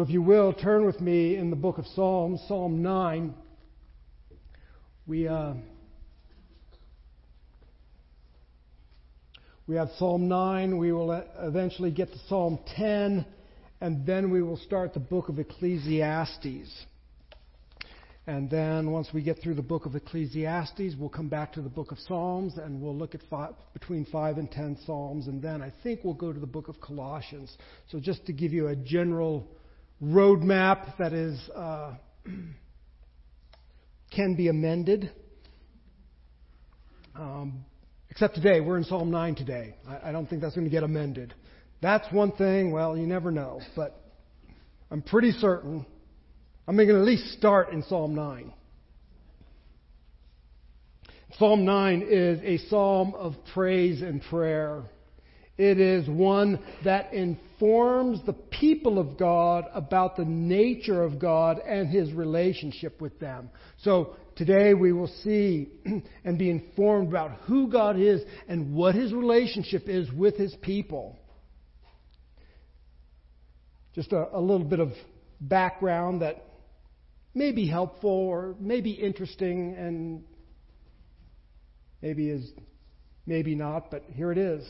So if you will, turn with me in the book of Psalms, Psalm 9. We, uh, we have Psalm 9. We will eventually get to Psalm 10. And then we will start the book of Ecclesiastes. And then once we get through the book of Ecclesiastes, we'll come back to the book of Psalms and we'll look at five, between five and ten Psalms. And then I think we'll go to the book of Colossians. So just to give you a general roadmap that is uh, can be amended. Um, except today, we're in Psalm 9 today. I, I don't think that's going to get amended. That's one thing, well, you never know. But I'm pretty certain I'm going to at least start in Psalm 9. Psalm 9 is a psalm of praise and prayer. It is one that informs the people of God about the nature of God and his relationship with them. So today we will see and be informed about who God is and what his relationship is with his people. Just a, a little bit of background that may be helpful or may be interesting and maybe is maybe not, but here it is.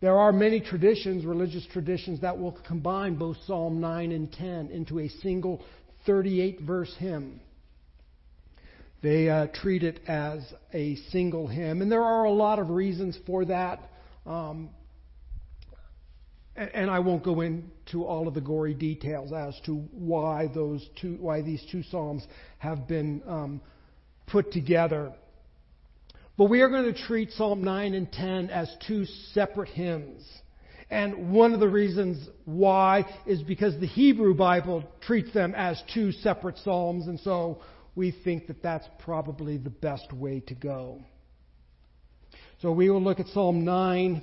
There are many traditions, religious traditions, that will combine both Psalm 9 and 10 into a single 38 verse hymn. They uh, treat it as a single hymn, and there are a lot of reasons for that. Um, and I won't go into all of the gory details as to why those two, why these two psalms have been um, put together. But we are going to treat Psalm 9 and 10 as two separate hymns. And one of the reasons why is because the Hebrew Bible treats them as two separate psalms, and so we think that that's probably the best way to go. So we will look at Psalm 9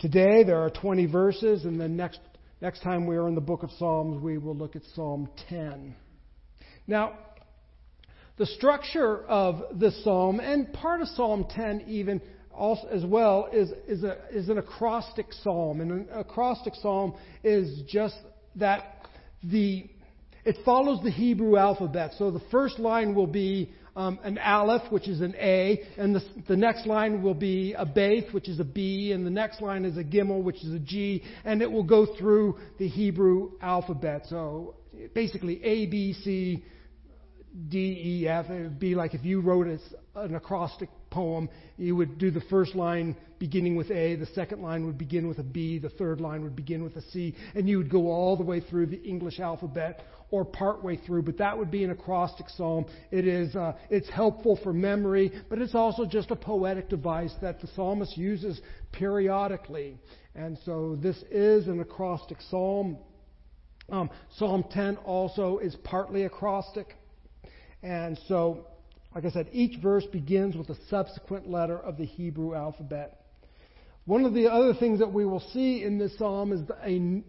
Today there are 20 verses, and then next, next time we are in the book of Psalms, we will look at Psalm 10. Now, the structure of this psalm, and part of Psalm 10 even also, as well, is, is, a, is an acrostic psalm. And an acrostic psalm is just that the, it follows the Hebrew alphabet. So the first line will be um, an aleph, which is an A, and the, the next line will be a beth, which is a B, and the next line is a gimel, which is a G, and it will go through the Hebrew alphabet. So basically A, B, C, D, E, F. It would be like if you wrote an acrostic poem, you would do the first line beginning with A, the second line would begin with a B, the third line would begin with a C, and you would go all the way through the English alphabet or partway through, but that would be an acrostic psalm. It is, uh, it's helpful for memory, but it's also just a poetic device that the psalmist uses periodically. And so this is an acrostic psalm. Um, psalm 10 also is partly acrostic. And so, like I said, each verse begins with a subsequent letter of the Hebrew alphabet. One of the other things that we will see in this psalm is a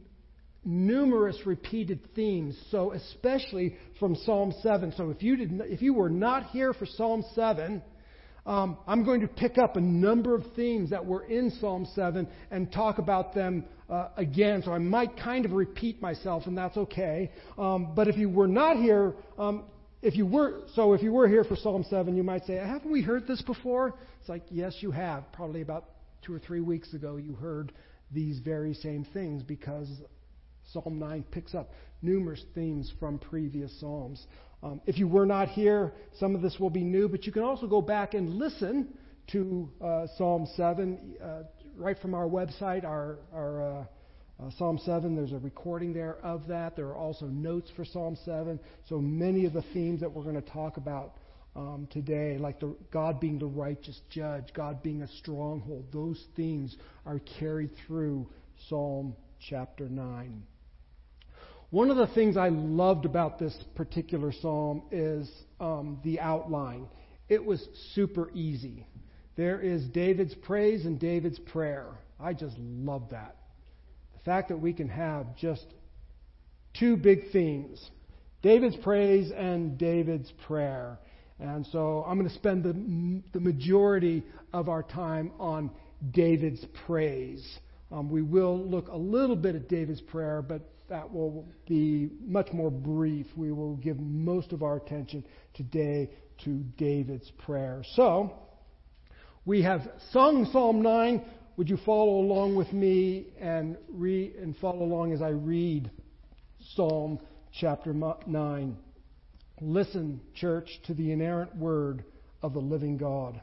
numerous repeated themes. So especially from Psalm 7. So if you did, if you were not here for Psalm 7, um, I'm going to pick up a number of themes that were in Psalm 7 and talk about them uh, again. So I might kind of repeat myself, and that's okay. Um, but if you were not here, um, if you were so if you were here for Psalm 7, you might say, "Haven't we heard this before?" It's like, "Yes, you have. Probably about two or three weeks ago, you heard these very same things because Psalm 9 picks up numerous themes from previous Psalms. Um, if you were not here, some of this will be new, but you can also go back and listen to uh, Psalm 7 uh, right from our website, our, our uh, Psalm 7. There's a recording there of that. There are also notes for Psalm 7. So many of the themes that we're going to talk about um, today, like the, God being the righteous judge, God being a stronghold, those themes are carried through Psalm chapter 9. One of the things I loved about this particular psalm is um, the outline. It was super easy. There is David's praise and David's prayer. I just love that. The fact that we can have just two big themes David's praise and David's prayer. And so I'm going to spend the, the majority of our time on David's praise. Um, we will look a little bit at David's prayer, but that will be much more brief. We will give most of our attention today to David's prayer. So, we have sung Psalm 9. Would you follow along with me and read and follow along as I read Psalm chapter 9? Listen, church, to the inerrant word of the living God.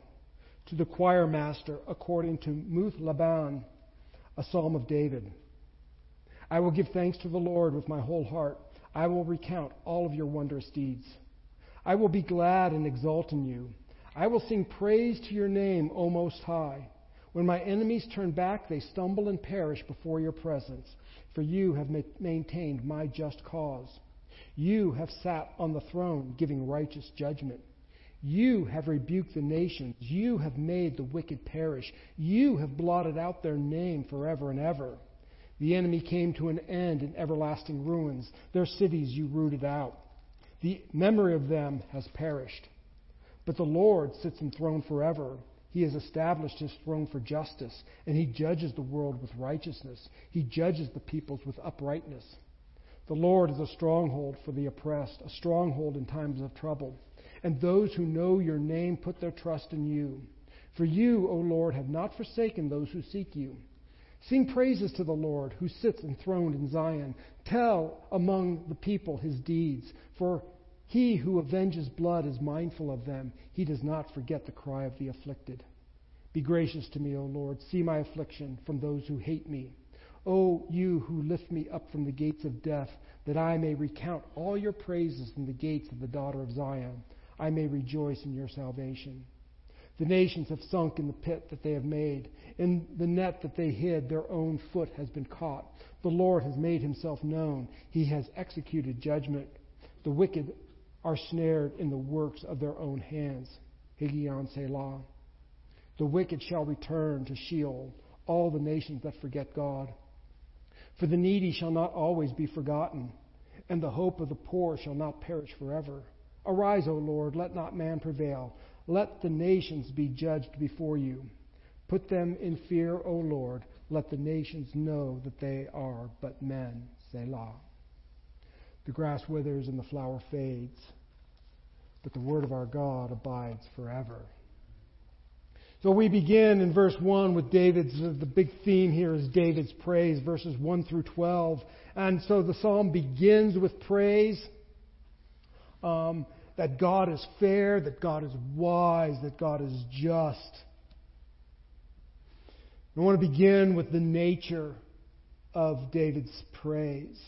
To the choir master, according to Muth-labben, a psalm of David. I will give thanks to the Lord with my whole heart. I will recount all of your wondrous deeds. I will be glad and exult in you. I will sing praise to your name, O Most High. When my enemies turn back, they stumble and perish before your presence, for you have ma- maintained my just cause. You have sat on the throne, giving righteous judgment. You have rebuked the nations. You have made the wicked perish. You have blotted out their name forever and ever. The enemy came to an end in everlasting ruins. Their cities you rooted out. The memory of them has perished. But the Lord sits enthroned forever. He has established his throne for justice, and he judges the world with righteousness. He judges the peoples with uprightness. The Lord is a stronghold for the oppressed, a stronghold in times of trouble. And those who know your name put their trust in you. For you, O Lord, have not forsaken those who seek you. Sing praises to the Lord who sits enthroned in Zion. Tell among the people his deeds, for he who avenges blood is mindful of them. He does not forget the cry of the afflicted. Be gracious to me, O Lord. See my affliction from those who hate me. O you who lift me up from the gates of death, that I may recount all your praises in the gates of the daughter of Zion. I may rejoice in your salvation. The nations have sunk in the pit that they have made. In the net that they hid, their own foot has been caught. The Lord has made himself known. He has executed judgment. The wicked are snared in the works of their own hands. Higgaion Selah. The wicked shall return to Sheol, all the nations that forget God. For the needy shall not always be forgotten, and the hope of the poor shall not perish forever. Arise, O Lord, let not man prevail. Let the nations be judged before you. Put them in fear, O Lord. Let the nations know that they are but men. Selah. The grass withers and the flower fades, but the word of our God abides forever. So we begin in verse 1 with David's, the big theme here is David's praise, verses 1 through 12. And so the psalm begins with praise. Um, that God is fair, that God is wise, that God is just. I want to begin with the nature of David's praise.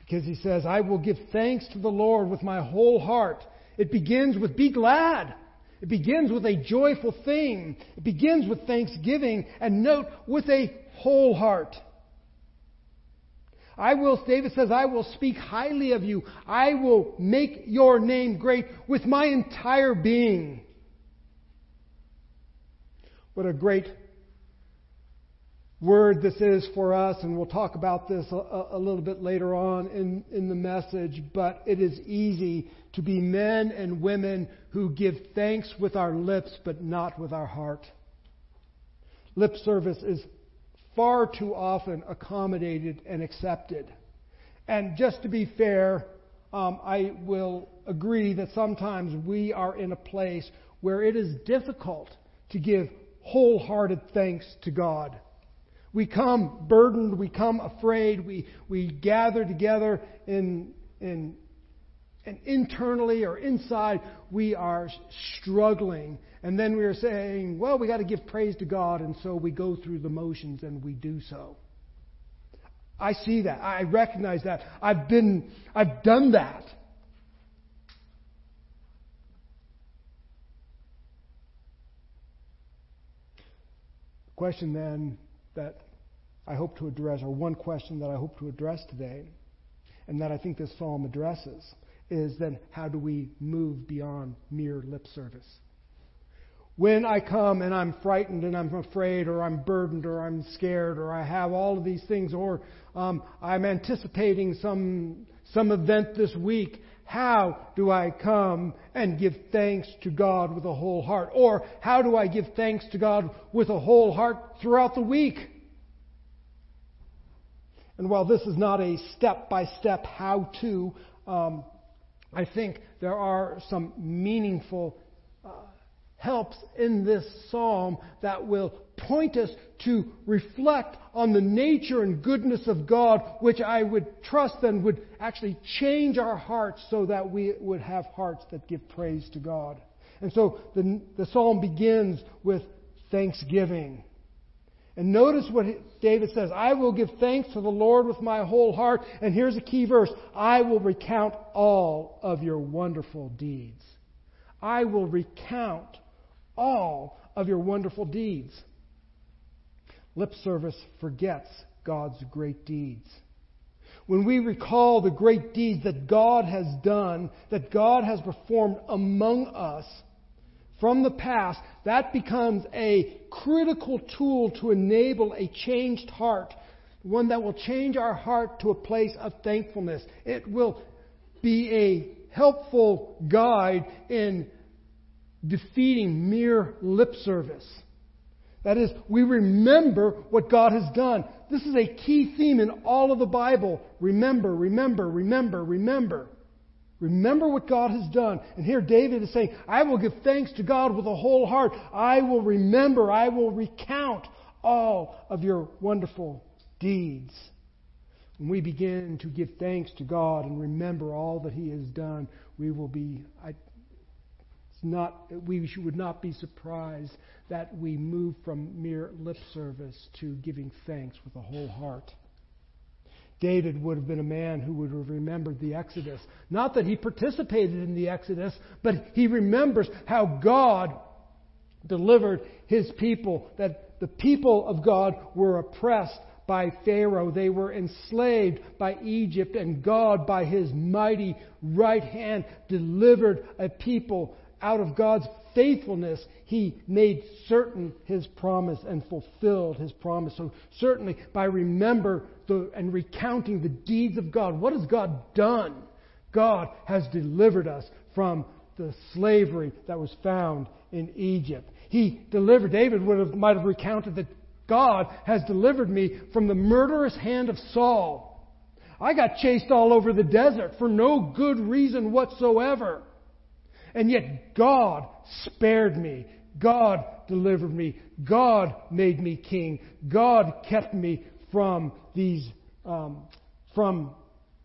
Because he says, I will give thanks to the Lord with my whole heart. It begins with be glad. It begins with a joyful theme. It begins with thanksgiving and note with a whole heart. I will, David says, I will speak highly of you. I will make your name great with my entire being. What a great word this is for us, and we'll talk about this a, a, little bit later on in, in the message, but it is easy to be men and women who give thanks with our lips, but not with our heart. Lip service is far too often accommodated and accepted. And just to be fair, um, I will agree that sometimes we are in a place where it is difficult to give wholehearted thanks to God. We come burdened, we come afraid, we, we gather together in, in and internally or inside, we are struggling. And then we are saying, well, we got to give praise to God, and so we go through the motions and we do so. I see that. I recognize that. I've been, I've done that. Question then that I hope to address, or one question that I hope to address today, and that I think this psalm addresses, is then how do we move beyond mere lip service? When I come and I'm frightened and I'm afraid or I'm burdened or I'm scared or I have all of these things or um, I'm anticipating some, some event this week, how do I come and give thanks to God with a whole heart? Or how do I give thanks to God with a whole heart throughout the week? And while this is not a step by step how to, um, I think there are some meaningful uh, helps in this psalm that will point us to reflect on the nature and goodness of God, which I would trust then would actually change our hearts so that we would have hearts that give praise to God. And so the, the psalm begins with thanksgiving. And notice what David says I will give thanks to the Lord with my whole heart. And here's a key verse I will recount all of your wonderful deeds. I will recount all of your wonderful deeds. Lip service forgets God's great deeds. When we recall the great deeds that God has done, that God has performed among us, from the past, that becomes a critical tool to enable a changed heart, one that will change our heart to a place of thankfulness. It will be a helpful guide in defeating mere lip service. That is, we remember what God has done. This is a key theme in all of the Bible. Remember, remember, remember, remember. Remember what God has done. And here David is saying, I will give thanks to God with a whole heart. I will remember, I will recount all of your wonderful deeds. When we begin to give thanks to God and remember all that He has done, we will be, I, it's not, we would not be surprised that we move from mere lip service to giving thanks with a whole heart. David would have been a man who would have remembered the Exodus. Not that he participated in the Exodus, but he remembers how God delivered his people, that the people of God were oppressed by Pharaoh. They were enslaved by Egypt, and God, by his mighty right hand, delivered a people out of God's faithfulness, he made certain his promise and fulfilled his promise. So certainly by remember the, and recounting the deeds of God, what has God done? God has delivered us from the slavery that was found in Egypt. He delivered, David would have, might have recounted that God has delivered me from the murderous hand of Saul. I got chased all over the desert for no good reason whatsoever. And yet God spared me. God delivered me. God made me king. God kept me from these, um, from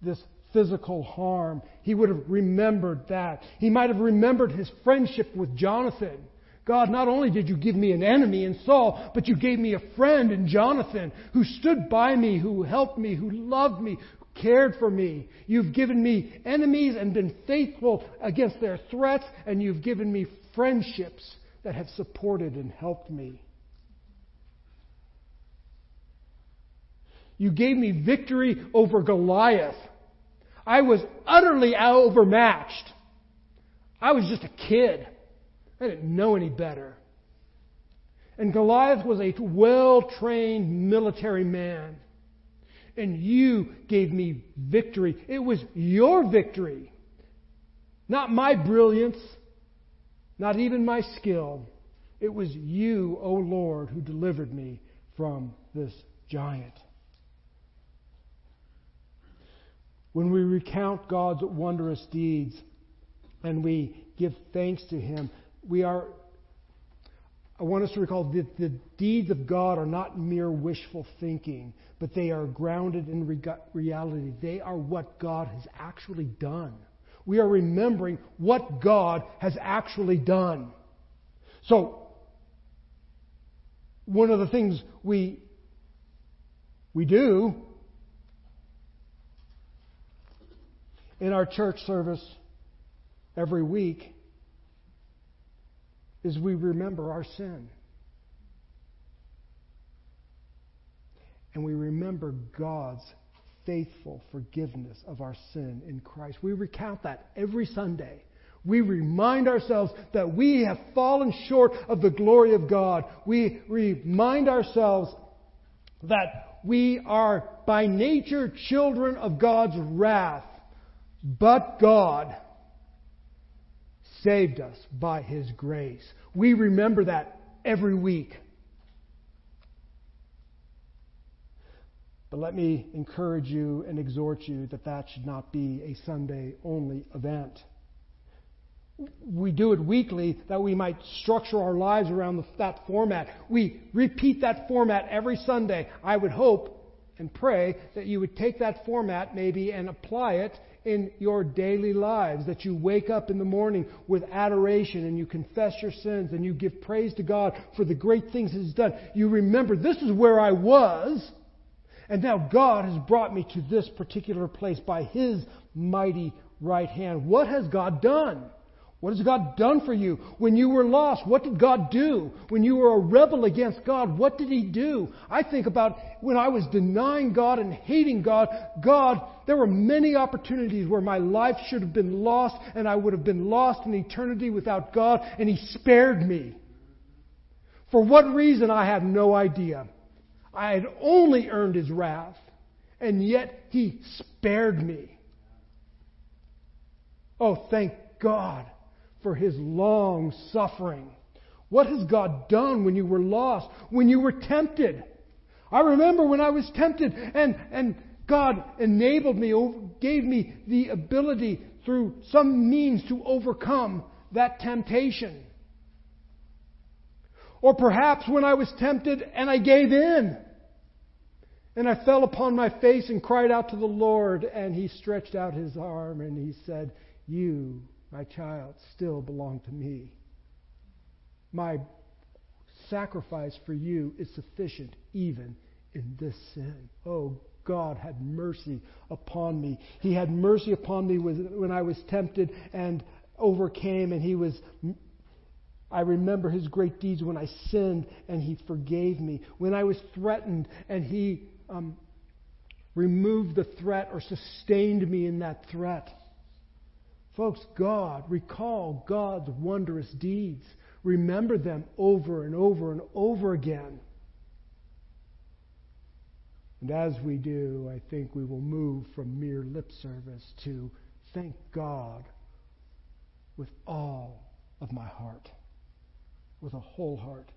this physical harm. He would have remembered that. He might have remembered his friendship with Jonathan. God, not only did you give me an enemy in Saul, but you gave me a friend in Jonathan who stood by me, who helped me, who loved me, cared for me. You've given me enemies and been faithful against their threats, and you've given me friendships that have supported and helped me. You gave me victory over Goliath. I was utterly overmatched. I was just a kid. I didn't know any better. And Goliath was a well trained military man and you gave me victory. It was your victory, not my brilliance, not even my skill. It was you, O oh Lord, who delivered me from this giant. When we recount God's wondrous deeds and we give thanks to Him, we are I want us to recall that the deeds of God are not mere wishful thinking, but they are grounded in reality. They are what God has actually done. We are remembering what God has actually done. So, one of the things we, we do in our church service every week is we remember our sin. And we remember God's faithful forgiveness of our sin in Christ. We recount that every Sunday. We remind ourselves that we have fallen short of the glory of God. We remind ourselves that we are by nature children of God's wrath. But God saved us by His grace. We remember that every week. But let me encourage you and exhort you that that should not be a Sunday only event. We do it weekly that we might structure our lives around the, that format. We repeat that format every Sunday. I would hope and pray that you would take that format maybe and apply it in your daily lives. That you wake up in the morning with adoration and you confess your sins and you give praise to God for the great things He's done. You remember, this is where I was. And now God has brought me to this particular place by His mighty right hand. What has God done? What has God done for you? When you were lost, what did God do? When you were a rebel against God, what did He do? I think about when I was denying God and hating God, God, there were many opportunities where my life should have been lost and I would have been lost in eternity without God, and He spared me. For what reason, I have no idea. I had only earned His wrath, and yet He spared me. Oh, thank God for his long suffering. What has God done when you were lost, when you were tempted? I remember when I was tempted and, and God enabled me, gave me the ability through some means to overcome that temptation. Or perhaps when I was tempted and I gave in. And I fell upon my face and cried out to the Lord, and He stretched out His arm and He said, You my child, still belong to me. My sacrifice for you is sufficient even in this sin. Oh, God had mercy upon me. He had mercy upon me when I was tempted and overcame, and He was. I remember His great deeds when I sinned, and He forgave me. When I was threatened, and He um, removed the threat or sustained me in that threat. Folks, God, recall God's wondrous deeds. Remember them over and over and over again. And as we do, I think we will move from mere lip service to thank God with all of my heart, with a whole heart.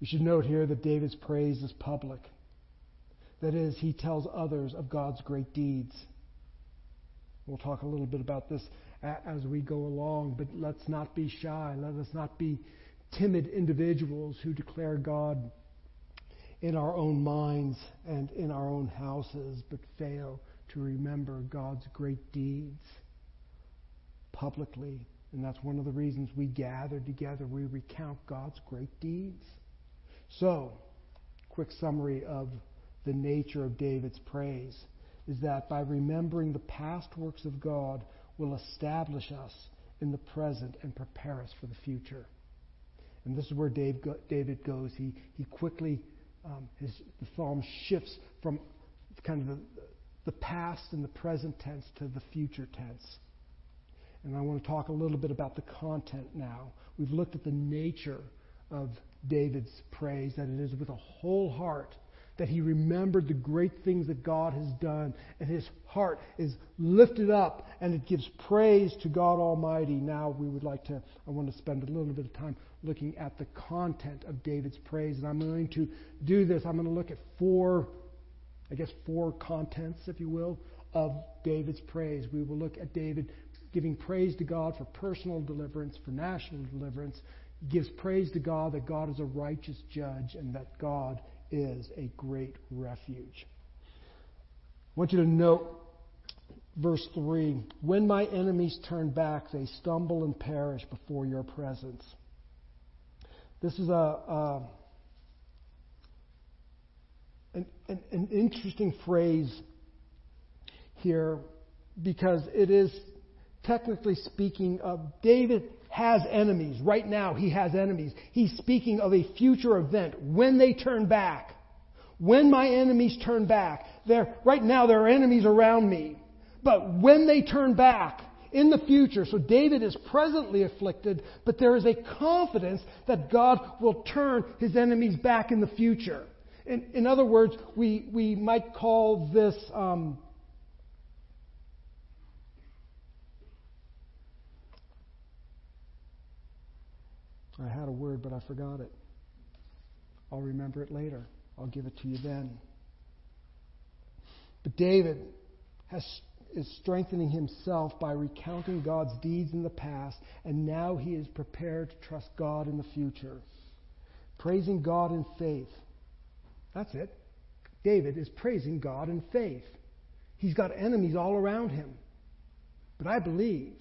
We should note here that David's praise is public. That is, he tells others of God's great deeds. We'll talk a little bit about this as we go along, but let's not be shy. Let us not be timid individuals who declare God in our own minds and in our own houses, but fail to remember God's great deeds publicly. And that's one of the reasons we gather together. We recount God's great deeds. So, quick summary of the nature of David's praise is that by remembering the past works of God will establish us in the present and prepare us for the future. And this is where Dave go, David goes. He, he quickly, um, his, the psalm shifts from kind of the, the past and the present tense to the future tense. And I want to talk a little bit about the content now. We've looked at the nature of David's praise, that it is with a whole heart that he remembered the great things that God has done, and his heart is lifted up and it gives praise to God Almighty. Now, we would like to, I want to spend a little bit of time looking at the content of David's praise, and I'm going to do this. I'm going to look at four, I guess, four contents, if you will, of David's praise. We will look at David giving praise to God for personal deliverance, for national deliverance. Gives praise to God that God is a righteous judge and that God is a great refuge. I want you to note verse 3 When my enemies turn back, they stumble and perish before your presence. This is a, a an, an, an interesting phrase here because it is technically speaking of David has enemies. Right now, he has enemies. He's speaking of a future event when they turn back. When my enemies turn back. They're, right now, there are enemies around me. But when they turn back, in the future, so David is presently afflicted, but there is a confidence that God will turn his enemies back in the future. In, in other words, we, we might call this um, I had a word, but I forgot it. I'll remember it later. I'll give it to you then. But David has, is strengthening himself by recounting God's deeds in the past, and now he is prepared to trust God in the future. Praising God in faith. That's it. David is praising God in faith. He's got enemies all around him. But I believe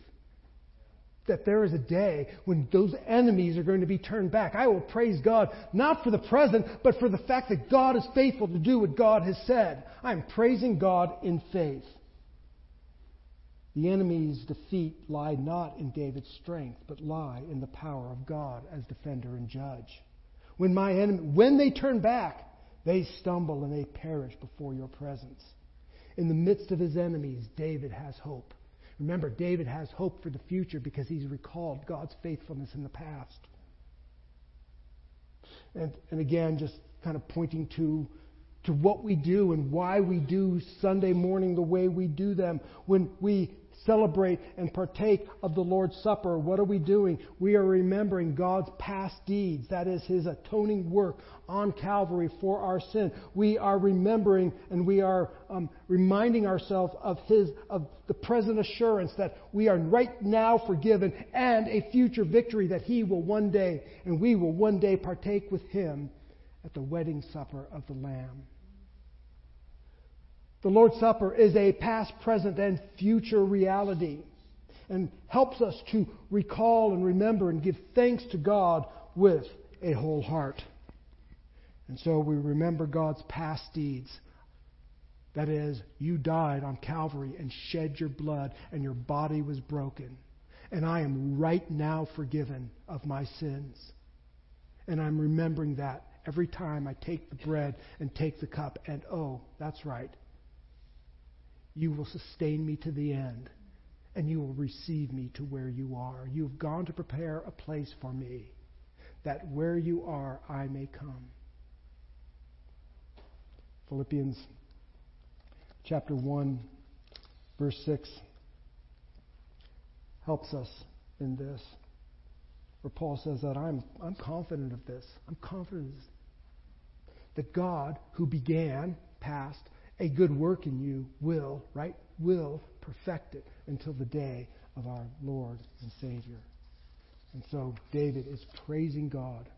that there is a day when those enemies are going to be turned back. I will praise God, not for the present, but for the fact that God is faithful to do what God has said. I'm praising God in faith. The enemy's defeat lie not in David's strength, but lie in the power of God as defender and judge. When my enemy, when they turn back, they stumble and they perish before your presence. In the midst of his enemies, David has hope. Remember, David has hope for the future because he's recalled God's faithfulness in the past. And, and again, just kind of pointing to, to what we do and why we do Sunday morning the way we do them. When we celebrate and partake of the Lord's Supper, what are we doing? We are remembering God's past deeds. That is His atoning work on Calvary for our sin. We are remembering and we are um, reminding ourselves of His, of the present assurance that we are right now forgiven and a future victory that He will one day and we will one day partake with Him at the wedding supper of the Lamb. The Lord's Supper is a past, present, and future reality and helps us to recall and remember and give thanks to God with a whole heart. And so we remember God's past deeds. That is, you died on Calvary and shed your blood, and your body was broken. And I am right now forgiven of my sins. And I'm remembering that every time I take the bread and take the cup. And oh, that's right. You will sustain me to the end, and you will receive me to where you are. You have gone to prepare a place for me, that where you are, I may come. Philippians chapter 1, verse 6 helps us in this. Where Paul says that I'm, I'm confident of this. I'm confident that God, who began, past, a good work in you will, right? Will perfect it until the day of our Lord and Savior. And so David is praising God.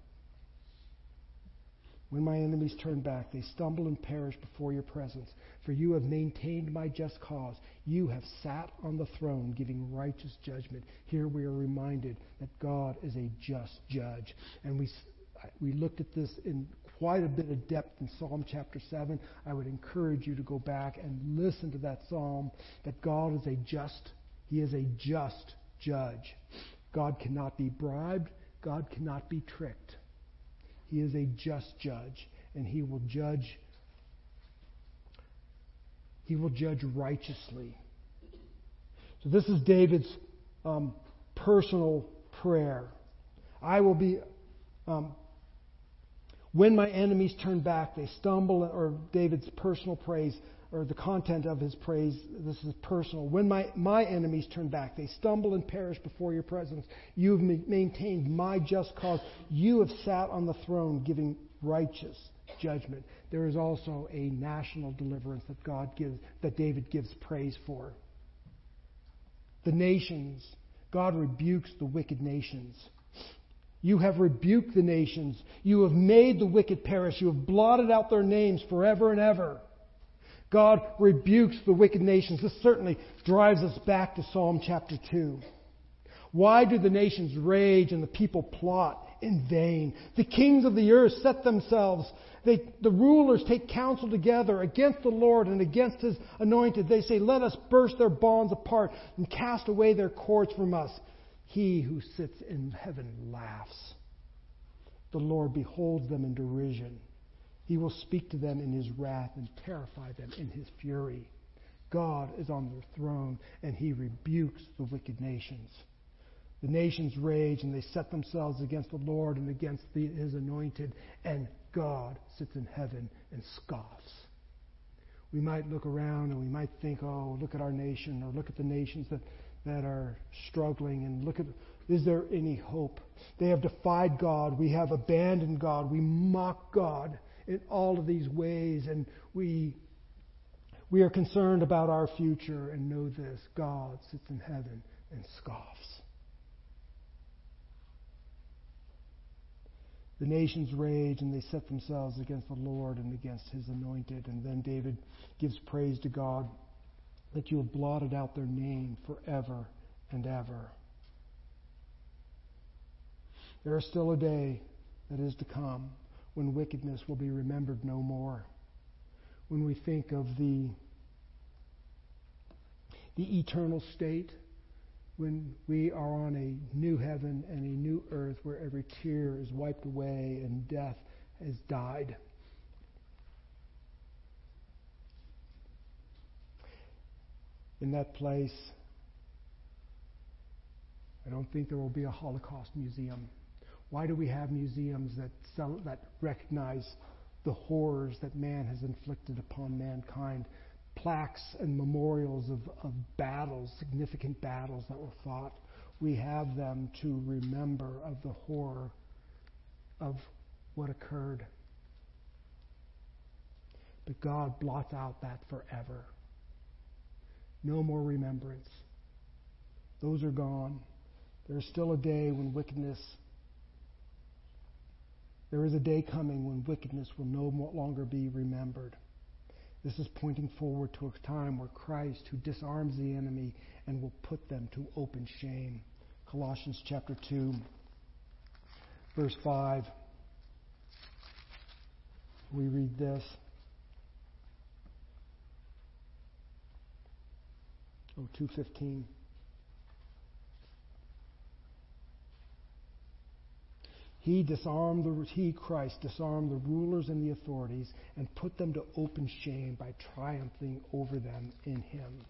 When my enemies turn back, they stumble and perish before your presence. For you have maintained my just cause. You have sat on the throne giving righteous judgment. Here we are reminded that God is a just judge. And we, we looked at this in quite a bit of depth in Psalm chapter 7. I would encourage you to go back and listen to that psalm that God is a just, He is a just judge. God cannot be bribed, God cannot be tricked. He is a just judge, and He will judge. He will judge righteously. So this is David's um, personal prayer. I will be um, when my enemies turn back, they stumble, or David's personal praise, or the content of his praise, this is personal. When my, my enemies turn back, they stumble and perish before your presence. You have maintained my just cause. You have sat on the throne giving righteous judgment. There is also a national deliverance that God gives, that David gives praise for. The nations, God rebukes the wicked nations. You have rebuked the nations. You have made the wicked perish. You have blotted out their names forever and ever. God rebukes the wicked nations. This certainly drives us back to Psalm chapter 2. Why do the nations rage and the people plot in vain? The kings of the earth set themselves. They, the rulers take counsel together against the Lord and against his anointed. They say, Let us burst their bonds apart and cast away their cords from us. He who sits in heaven laughs. The Lord beholds them in derision. He will speak to them in his wrath and terrify them in his fury. God is on their throne, and he rebukes the wicked nations. The nations rage, and they set themselves against the Lord and against the, his anointed, and God sits in heaven and scoffs. We might look around and we might think, oh, look at our nation, or look at the nations that that are struggling and look at is there any hope? They have defied God. We have abandoned God. We mock God in all of these ways, and we we are concerned about our future and know this God sits in heaven and scoffs. The nations rage and they set themselves against the Lord and against his anointed. And then David gives praise to God that you have blotted out their name forever and ever. There is still a day that is to come when wickedness will be remembered no more. When we think of the, the eternal state when we are on a new heaven and a new earth where every tear is wiped away and death has died. In that place, I don't think there will be a Holocaust museum. Why do we have museums that, sell, that recognize the horrors that man has inflicted upon mankind? plaques and memorials of, of battles, significant battles that were fought. We have them to remember of the horror of what occurred. But God blots out that forever. No more remembrance. Those are gone. There's still a day when wickedness, there is a day coming when wickedness will no longer be remembered. This is pointing forward to a time where Christ, who disarms the enemy and will put them to open shame. Colossians chapter 2, verse 5. We read this. Oh, 215. He disarmed the, he, Christ, disarmed the rulers and the authorities and put them to open shame by triumphing over them in him.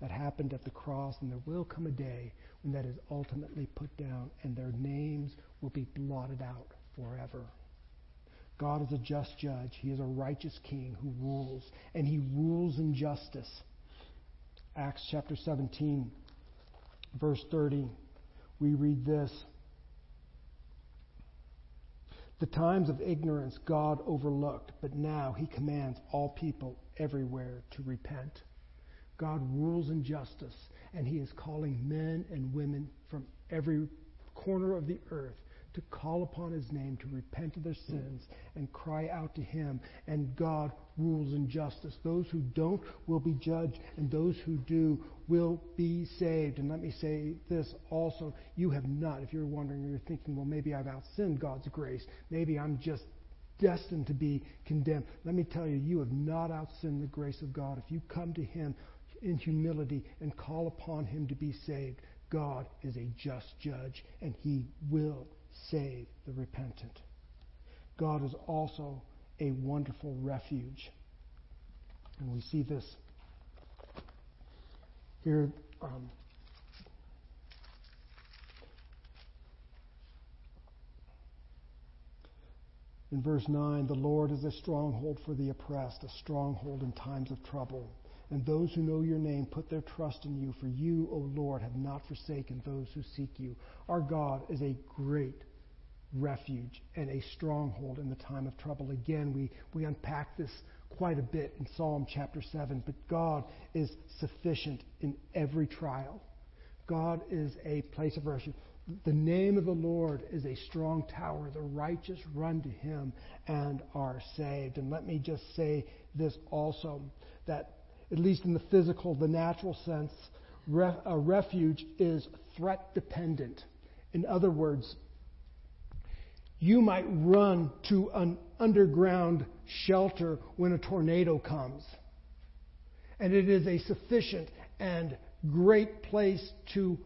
That happened at the cross, and there will come a day when that is ultimately put down and their names will be blotted out forever. God is a just judge. He is a righteous king who rules, and he rules in justice. Acts chapter 17, verse 30, we read this. The times of ignorance God overlooked, but now he commands all people everywhere to repent. God rules in justice, and he is calling men and women from every corner of the earth to call upon his name, to repent of their sins, and cry out to him. And God rules in justice. Those who don't will be judged, and those who do will be saved. And let me say this also you have not, if you're wondering, you're thinking, well, maybe I've outsinned God's grace. Maybe I'm just destined to be condemned. Let me tell you, you have not outsinned the grace of God. If you come to him in humility and call upon him to be saved, God is a just judge, and he will save the repentant. God is also a wonderful refuge. And we see this here. Um, in verse 9, the Lord is a stronghold for the oppressed, a stronghold in times of trouble. And those who know your name put their trust in you, for you, O Lord, have not forsaken those who seek you. Our God is a great refuge and a stronghold in the time of trouble. Again, we, we unpack this quite a bit in Psalm chapter 7, but God is sufficient in every trial. God is a place of refuge. The name of the Lord is a strong tower. The righteous run to him and are saved. And let me just say this also that, at least in the physical, the natural sense, a refuge is threat dependent. In other words, you might run to an underground shelter when a tornado comes. And it is a sufficient and great place to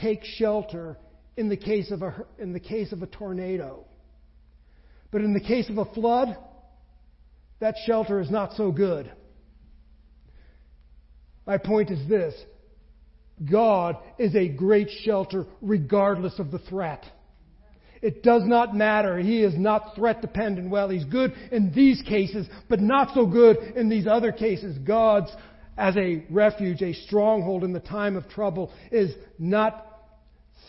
take shelter in the case of a, in the case of a tornado. But in the case of a flood, that shelter is not so good. My point is this God is a great shelter regardless of the threat. It does not matter. He is not threat dependent. Well, he's good in these cases, but not so good in these other cases. God's as a refuge, a stronghold in the time of trouble, is not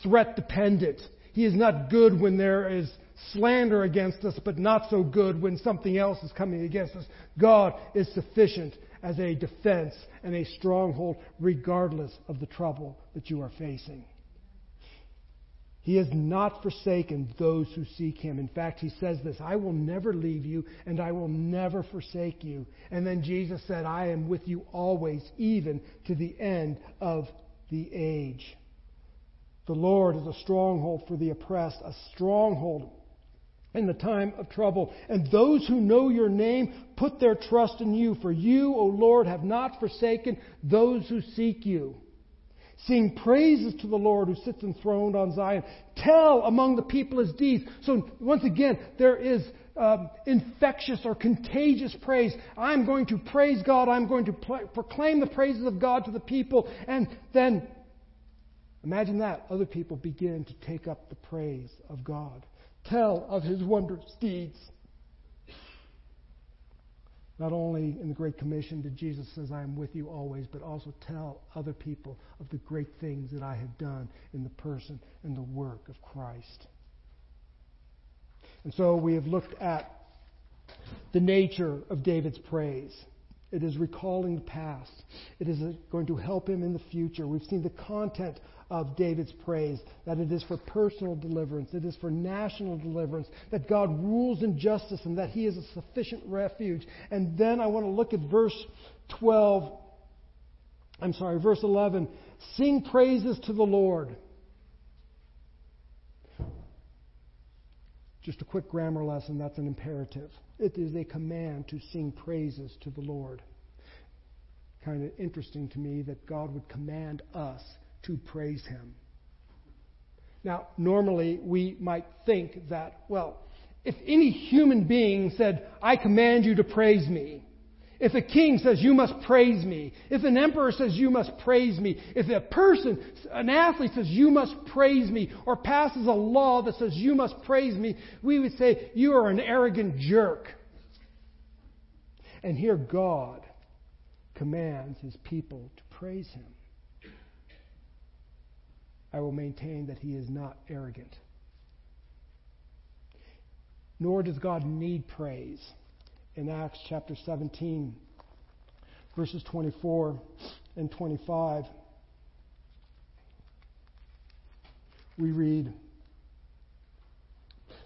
threat dependent. He is not good when there is slander against us, but not so good when something else is coming against us. God is sufficient as a defense and a stronghold, regardless of the trouble that you are facing. He has not forsaken those who seek him. In fact, he says this I will never leave you, and I will never forsake you. And then Jesus said, I am with you always, even to the end of the age. The Lord is a stronghold for the oppressed, a stronghold in the time of trouble. And those who know your name put their trust in you, for you, O Lord, have not forsaken those who seek you. Sing praises to the Lord who sits enthroned on Zion. Tell among the people his deeds. So, once again, there is um, infectious or contagious praise. I'm going to praise God. I'm going to pl- proclaim the praises of God to the people. And then, imagine that. Other people begin to take up the praise of God. Tell of his wondrous deeds. Not only in the Great Commission did Jesus says, I am with you always, but also tell other people of the great things that I have done in the person and the work of Christ. And so we have looked at the nature of David's praise. It is recalling the past. It is uh, going to help him in the future. We've seen the content of David's praise, that it is for personal deliverance, it is for national deliverance, that God rules in justice, and that He is a sufficient refuge. And then I want to look at verse 12. I'm sorry, verse 11. Sing praises to the Lord. Just a quick grammar lesson, that's an imperative. It is a command to sing praises to the Lord. Kind of interesting to me that God would command us to praise Him. Now, normally we might think that, well, if any human being said, I command you to praise me, if a king says, you must praise me, if an emperor says, you must praise me, if a person, an athlete says, you must praise me, or passes a law that says, you must praise me, we would say, you are an arrogant jerk. And here God commands his people to praise him. I will maintain that he is not arrogant. Nor does God need praise. In Acts chapter 17, verses 24 and 25, we read,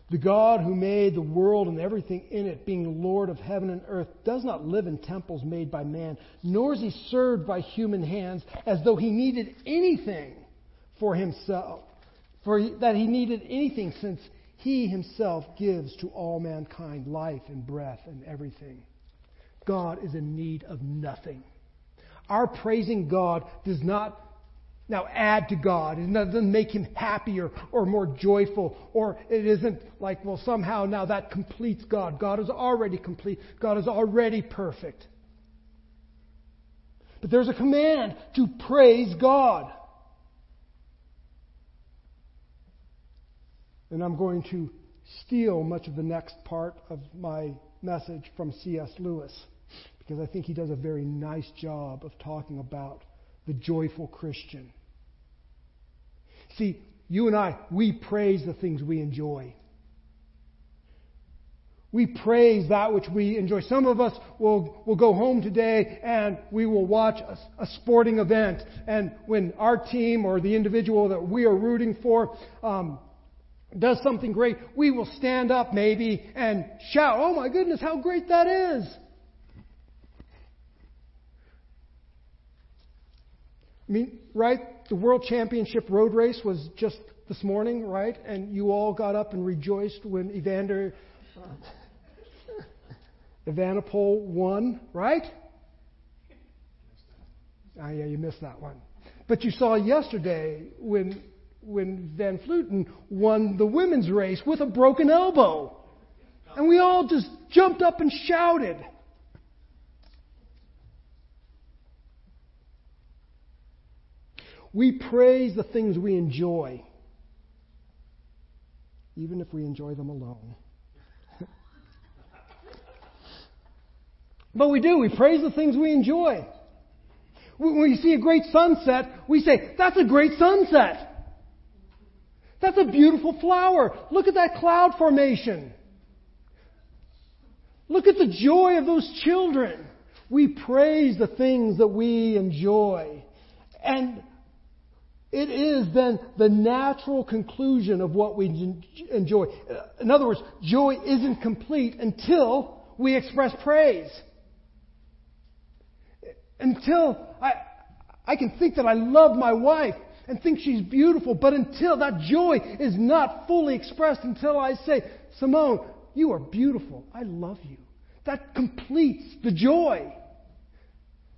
the God who made the world and everything in it, being Lord of heaven and earth, does not live in temples made by man, nor is he served by human hands as though he needed anything for himself, for that he needed anything since he himself gives to all mankind life and breath and everything. God is in need of nothing. Our praising God does not now add to God. It doesn't make him happier or more joyful, or it isn't like, well, somehow now that completes God. God is already complete. God is already perfect. But there's a command to praise God. And I'm going to steal much of the next part of my message from C.S. Lewis because I think he does a very nice job of talking about the joyful Christian. See, you and I, we praise the things we enjoy. We praise that which we enjoy. Some of us will, will go home today and we will watch a, a, sporting event. And when our team or the individual that we are rooting for um, does something great, we will stand up maybe and shout, Oh my goodness, how great that is! I mean, right? The World Championship road race was just this morning, right? And you all got up and rejoiced when Evander Evenepoel won, right? Ah, yeah, you missed that one. But you saw yesterday when when Van Vleuten won the women's race with a broken elbow. And we all just jumped up and shouted. We praise the things we enjoy, even if we enjoy them alone. but we do. We praise the things we enjoy. When we see a great sunset, we say, that's a great sunset. That's a beautiful flower. Look at that cloud formation. Look at the joy of those children. We praise the things that we enjoy. And it is then the natural conclusion of what we enjoy. In other words, joy isn't complete until we express praise. Until I, I can think that I love my wife and think she's beautiful, but until that joy is not fully expressed, until I say, Simone, you are beautiful. I love you. That completes the joy.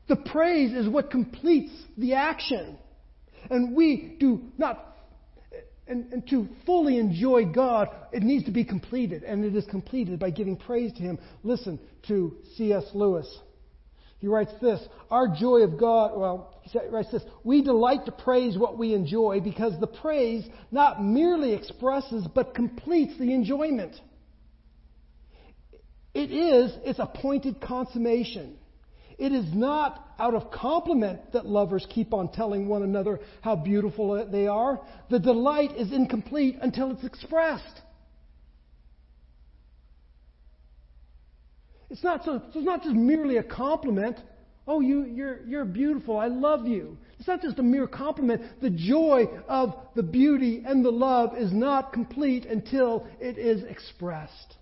The praise is what completes the action. And we do not, and, and, to fully enjoy God, it needs to be completed. And it is completed by giving praise to Him. Listen to C.S. Lewis. He writes this Our joy of God, well, he writes this We delight to praise what we enjoy because the praise not merely expresses but completes the enjoyment. It is its appointed consummation. It is not out of compliment that lovers keep on telling one another how beautiful they are. The delight is incomplete until it's expressed. It's not, so, it's not just merely a compliment. Oh, you, you're, you're beautiful. I love you. It's not just a mere compliment. The joy of the beauty and the love is not complete until it is expressed.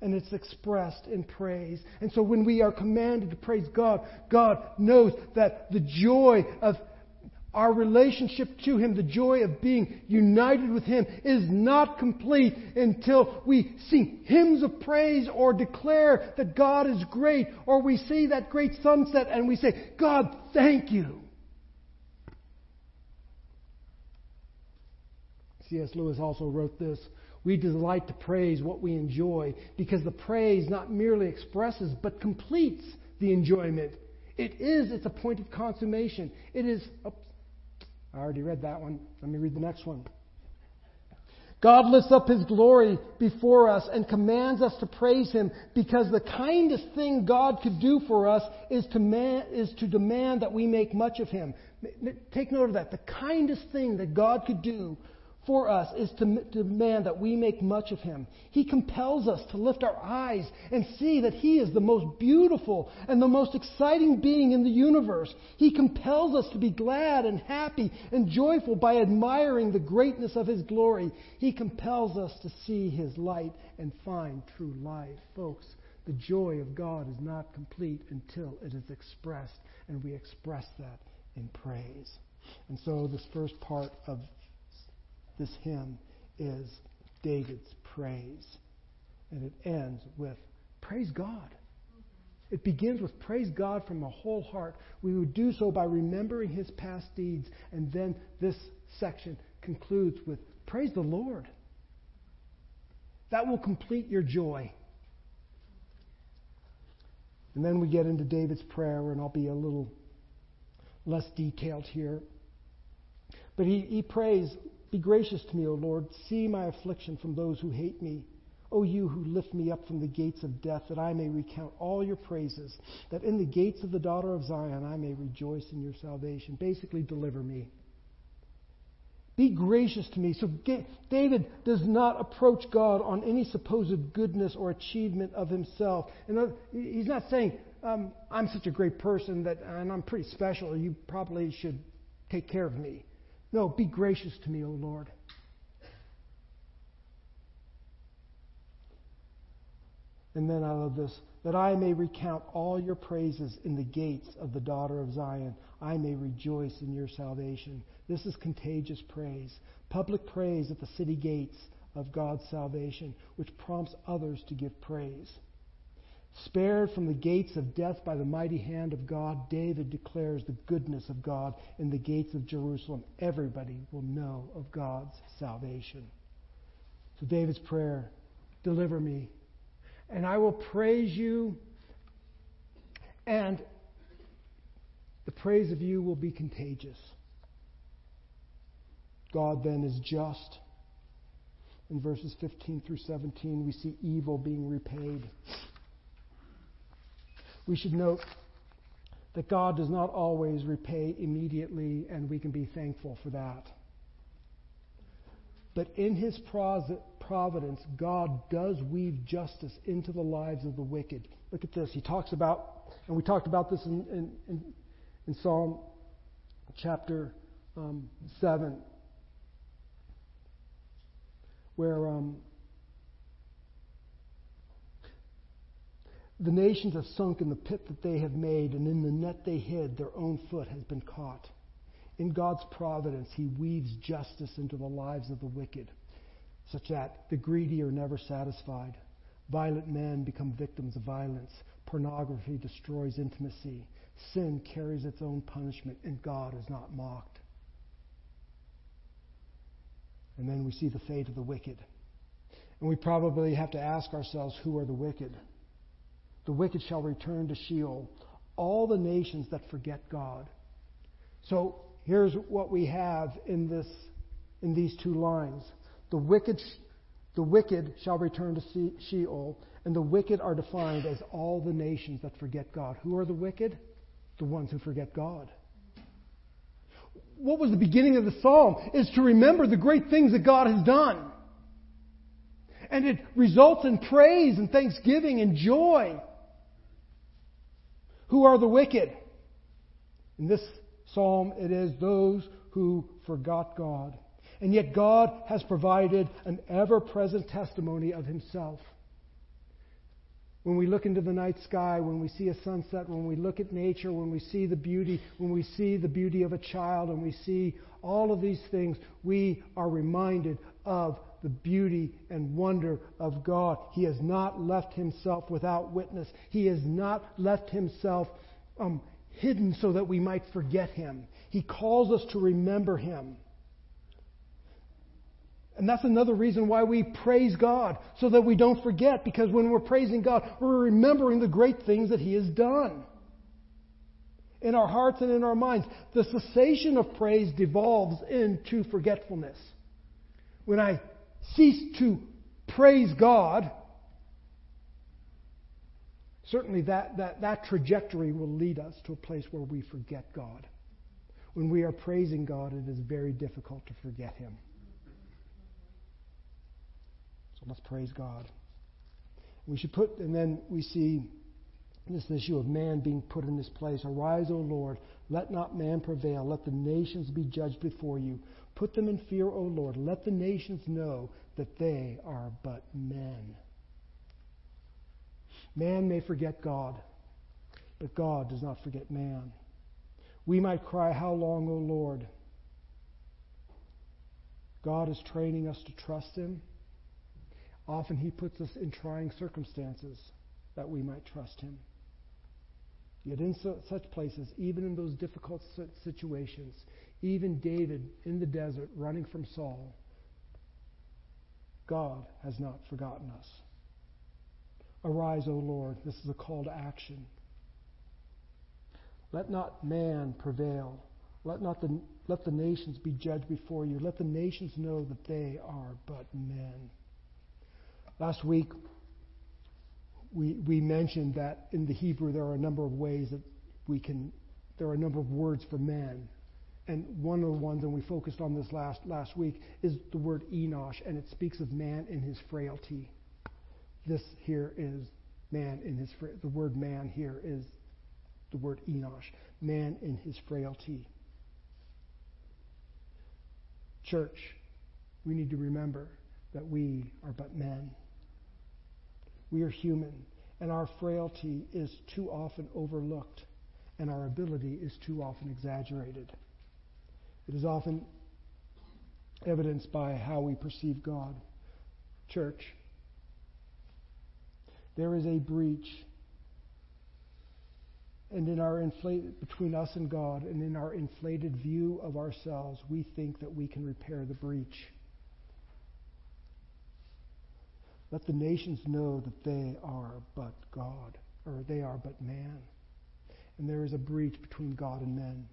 And it's expressed in praise. And so when we are commanded to praise God, God knows that the joy of our relationship to Him, the joy of being united with Him, is not complete until we sing hymns of praise or declare that God is great, or we see that great sunset and we say, God, thank you. C.S. Lewis also wrote this We delight to praise what we enjoy because the praise not merely expresses but completes the enjoyment. It is its appointed consummation. It is I already read that one. Let me read the next one. God lifts up His glory before us and commands us to praise Him because the kindest thing God could do for us is to, man, is to demand that we make much of Him. Take note of that. The kindest thing that God could do for us is to demand that we make much of him. He compels us to lift our eyes and see that he is the most beautiful and the most exciting being in the universe. He compels us to be glad and happy and joyful by admiring the greatness of his glory. He compels us to see his light and find true life. Folks, the joy of God is not complete until it is expressed, and we express that in praise. And so, this first part of this hymn is David's praise. And it ends with praise God. It begins with praise God from a whole heart. We would do so by remembering his past deeds. And then this section concludes with praise the Lord. That will complete your joy. And then we get into David's prayer, and I'll be a little less detailed here. But he, he prays, be gracious to me, O Lord. See my affliction from those who hate me. O you who lift me up from the gates of death, that I may recount all your praises, that in the gates of the daughter of Zion I may rejoice in your salvation. Basically, deliver me. Be gracious to me. So David does not approach God on any supposed goodness or achievement of himself. And he's not saying, um, I'm such a great person that, and I'm pretty special, you probably should take care of me. No, be gracious to me, O Lord. And then I love this that I may recount all your praises in the gates of the daughter of Zion. I may rejoice in your salvation. This is contagious praise, public praise at the city gates of God's salvation, which prompts others to give praise. Spared from the gates of death by the mighty hand of God, David declares the goodness of God in the gates of Jerusalem. Everybody will know of God's salvation. So, David's prayer deliver me, and I will praise you, and the praise of you will be contagious. God then is just. In verses 15 through 17, we see evil being repaid we should note that God does not always repay immediately, and we can be thankful for that. But in his providence, God does weave justice into the lives of the wicked. Look at this. He talks about, and we talked about this in, in, in, Psalm chapter um, 7, where um, the nations have sunk in the pit that they have made, and in the net they hid, their own foot has been caught. In God's providence, He weaves justice into the lives of the wicked, such that the greedy are never satisfied. Violent men become victims of violence. Pornography destroys intimacy. Sin carries its own punishment, and God is not mocked. And then we see the fate of the wicked. And we probably have to ask ourselves who are the wicked? The wicked shall return to Sheol, all the nations that forget God. So here's what we have in this in these two lines. The wicked the wicked shall return to Sheol, and the wicked are defined as all the nations that forget God. Who are the wicked? The ones who forget God. What was the beginning of the psalm? Is to remember the great things that God has done. And it results in praise and thanksgiving and joy. Who are the wicked? In this psalm, it is those who forgot God. And yet God has provided an ever present testimony of Himself. When we look into the night sky, when we see a sunset, when we look at nature, when we see the beauty, when we see the beauty of a child, and we see all of these things, we are reminded of the beauty and wonder of God. He has not left himself without witness. He has not left himself um, hidden so that we might forget him. He calls us to remember him. And that's another reason why we praise God, so that we don't forget, because when we're praising God, we're remembering the great things that He has done. In our hearts and in our minds, the cessation of praise devolves into forgetfulness. When I cease to praise God, certainly that, that, that trajectory will lead us to a place where we forget God. When we are praising God, it is very difficult to forget Him. So let's praise God. We should put, and then we see this issue of man being put in this place. Arise, O Lord, let not man prevail. Let the nations be judged before you. Put them in fear, O Lord. Let the nations know that they are but men. Man may forget God, but God does not forget man. We might cry, How long, O Lord? God is training us to trust Him. Often He puts us in trying circumstances that we might trust Him. Yet in such places, even in those difficult situations, even David in the desert running from Saul, God has not forgotten us. Arise, O Lord. This is a call to action. Let not man prevail. Let not the, let the nations be judged before you. Let the nations know that they are but men. Last week, we, we mentioned that in the Hebrew there are a number of ways that we can, there are a number of words for man. And one of the ones, and we focused on this last, last week, is the word Enosh, and it speaks of man in his frailty. This here is man in his, the word man here is the word Enosh, man in his frailty. Church, we need to remember that we are but men. We are human, and our frailty is too often overlooked, and our ability is too often exaggerated. It is often evidenced by how we perceive God. Church, there is a breach and in our inflated between us and God and in our inflated view of ourselves we think that we can repair the breach let the nations know that they are but God or they are but man. And there is a breach between God and men.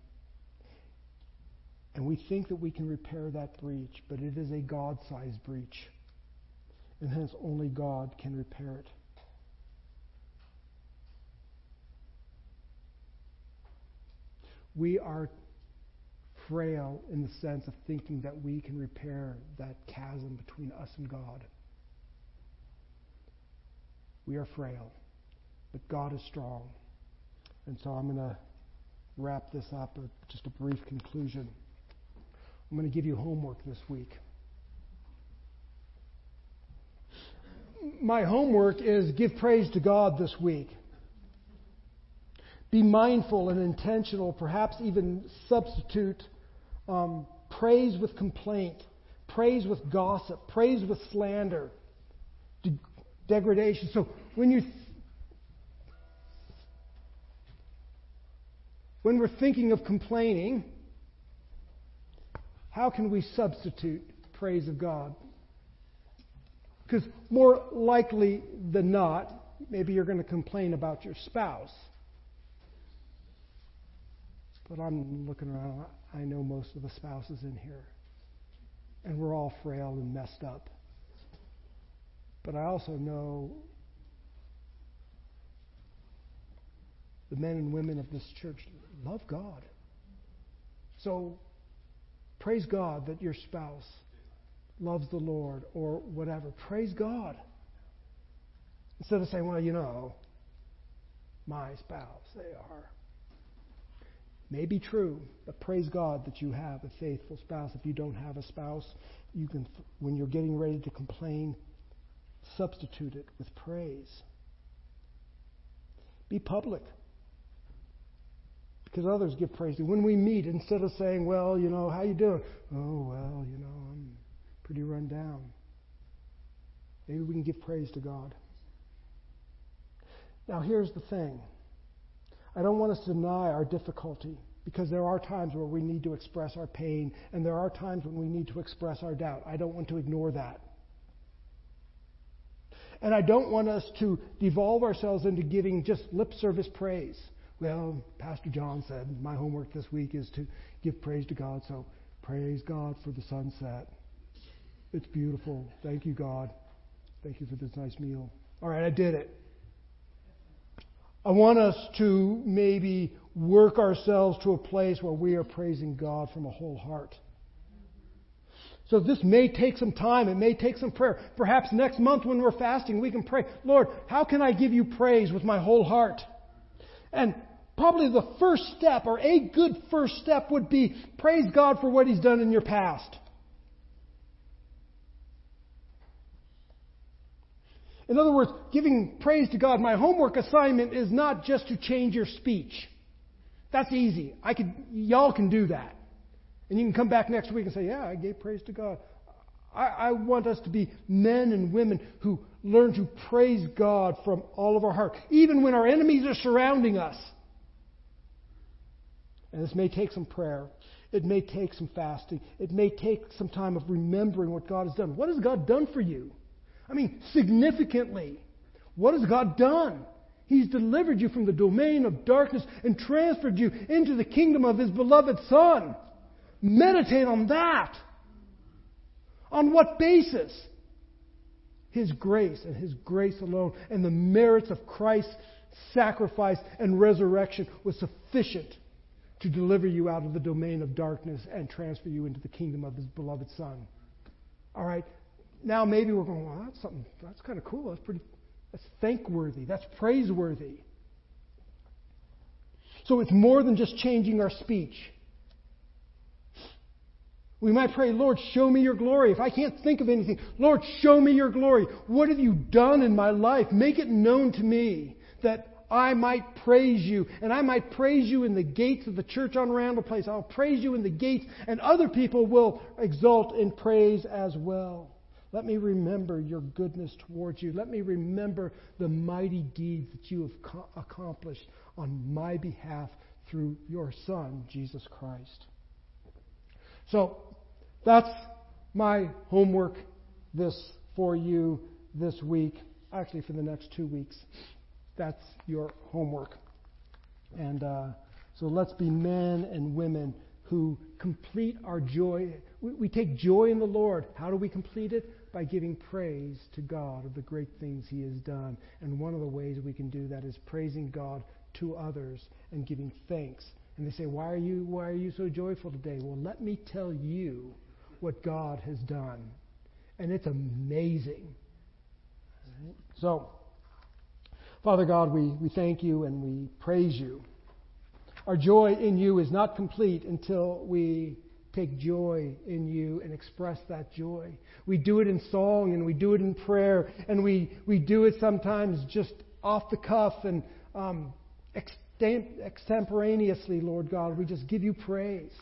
And we think that we can repair that breach but it is a God-sized breach. And hence only God can repair it. We are frail in the sense of thinking that we can repair that chasm between us and God. We are frail, but God is strong. And so I'm going to wrap this up with just a brief conclusion. I'm going to give you homework this week. My homework is give praise to God this week. Be mindful and intentional, perhaps even substitute um, praise with complaint, praise with gossip, praise with slander, de- degradation. So when you when we're thinking of complaining, how can we substitute praise of God? Because more likely than not, maybe you're going to complain about your spouse. But I'm looking around, I know most of the spouses in here. And we're all frail and messed up. But I also know the men and women of this church love God. So praise God that your spouse loves the Lord or whatever. Praise God. Instead of saying, well, you know, my spouse, they are. May be true, but praise God that you have a faithful spouse. If you don't have a spouse, you can, when you're getting ready to complain, substitute it with praise. Be public because others give praise to. When we meet, instead of saying, "Well, you know, how you doing?" "Oh, well, you know, I'm pretty run down." Maybe we can give praise to God. Now, here's the thing. I don't want us to deny our difficulty because there are times where we need to express our pain and there are times when we need to express our doubt. I don't want to ignore that. And I don't want us to devolve ourselves into giving just lip service praise. Well, Pastor John said, my homework this week is to give praise to God, so praise God for the sunset. It's beautiful. Thank you, God. Thank you for this nice meal. All right, I did it. I want us to maybe work ourselves to a place where we are praising God from a whole heart. So this may take some time. It may take some prayer. Perhaps next month when we're fasting, we can pray, Lord, how can I give you praise with my whole heart? And probably the first step, or a good first step, would be praise God for what He's done in your past. In other words, giving praise to God. My homework assignment is not just to change your speech. That's easy. I could, y'all can do that. And you can come back next week and say, yeah, I gave praise to God. I, I want us to be men and women who learn to praise God from all of our heart, even when our enemies are surrounding us. And this may take some prayer. It may take some fasting. It may take some time of remembering what God has done. What has God done for you? I mean, significantly. What has God done? He's delivered you from the domain of darkness and transferred you into the kingdom of His beloved Son. Meditate on that. On what basis? His grace and His grace alone and the merits of Christ's sacrifice and resurrection was sufficient to deliver you out of the domain of darkness and transfer you into the kingdom of his beloved Son. All right. Now maybe we're going, well, that's something that's kind of cool. That's pretty that's thankworthy. That's praiseworthy. So it's more than just changing our speech. We might pray, Lord, show me your glory. If I can't think of anything, Lord, show me your glory. What have you done in my life? Make it known to me that I might praise you, and I might praise you in the gates of the church on Randall Place. I'll praise you in the gates, and other people will exult in praise as well. Let me remember your goodness towards you. Let me remember the mighty deeds that you have co- accomplished on my behalf through your Son, Jesus Christ. So, that's my homework this for you this week, actually for the next two weeks that's your homework. And uh, so let's be men and women who complete our joy. We, we take joy in the Lord. How do we complete it? By giving praise to God of the great things He has done. And one of the ways we can do that is praising God to others and giving thanks And they say, Why are you why are you so joyful today? Well, let me tell you what God has done. And it's amazing. So, Father God, we, we thank you and we praise you. Our joy in you is not complete until we take joy in you and express that joy. We do it in song and we do it in prayer and we, we do it sometimes just off the cuff and um, extemporaneously, Lord God. We just give you praise.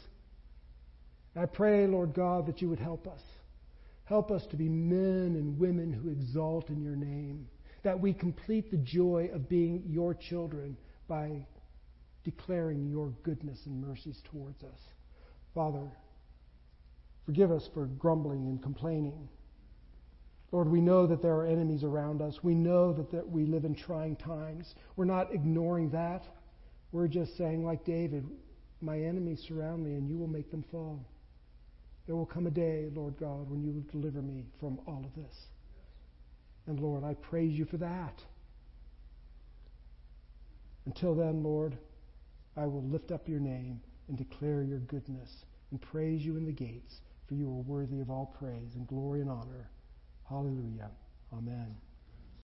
I pray, Lord God, that you would help us. Help us to be men and women who exalt in your name, that we complete the joy of being your children by declaring your goodness and mercies towards us. Father, forgive us for grumbling and complaining. Lord, we know that there are enemies around us. We know that, that we live in trying times. We're not ignoring that. We're just saying, like David, my enemies surround me and you will make them fall. There will come a day, Lord God, when you will deliver me from all of this. And Lord, I praise you for that. Until then, Lord, I will lift up your name and declare your goodness and praise you in the gates, for you are worthy of all praise and glory and honor. Hallelujah. Amen.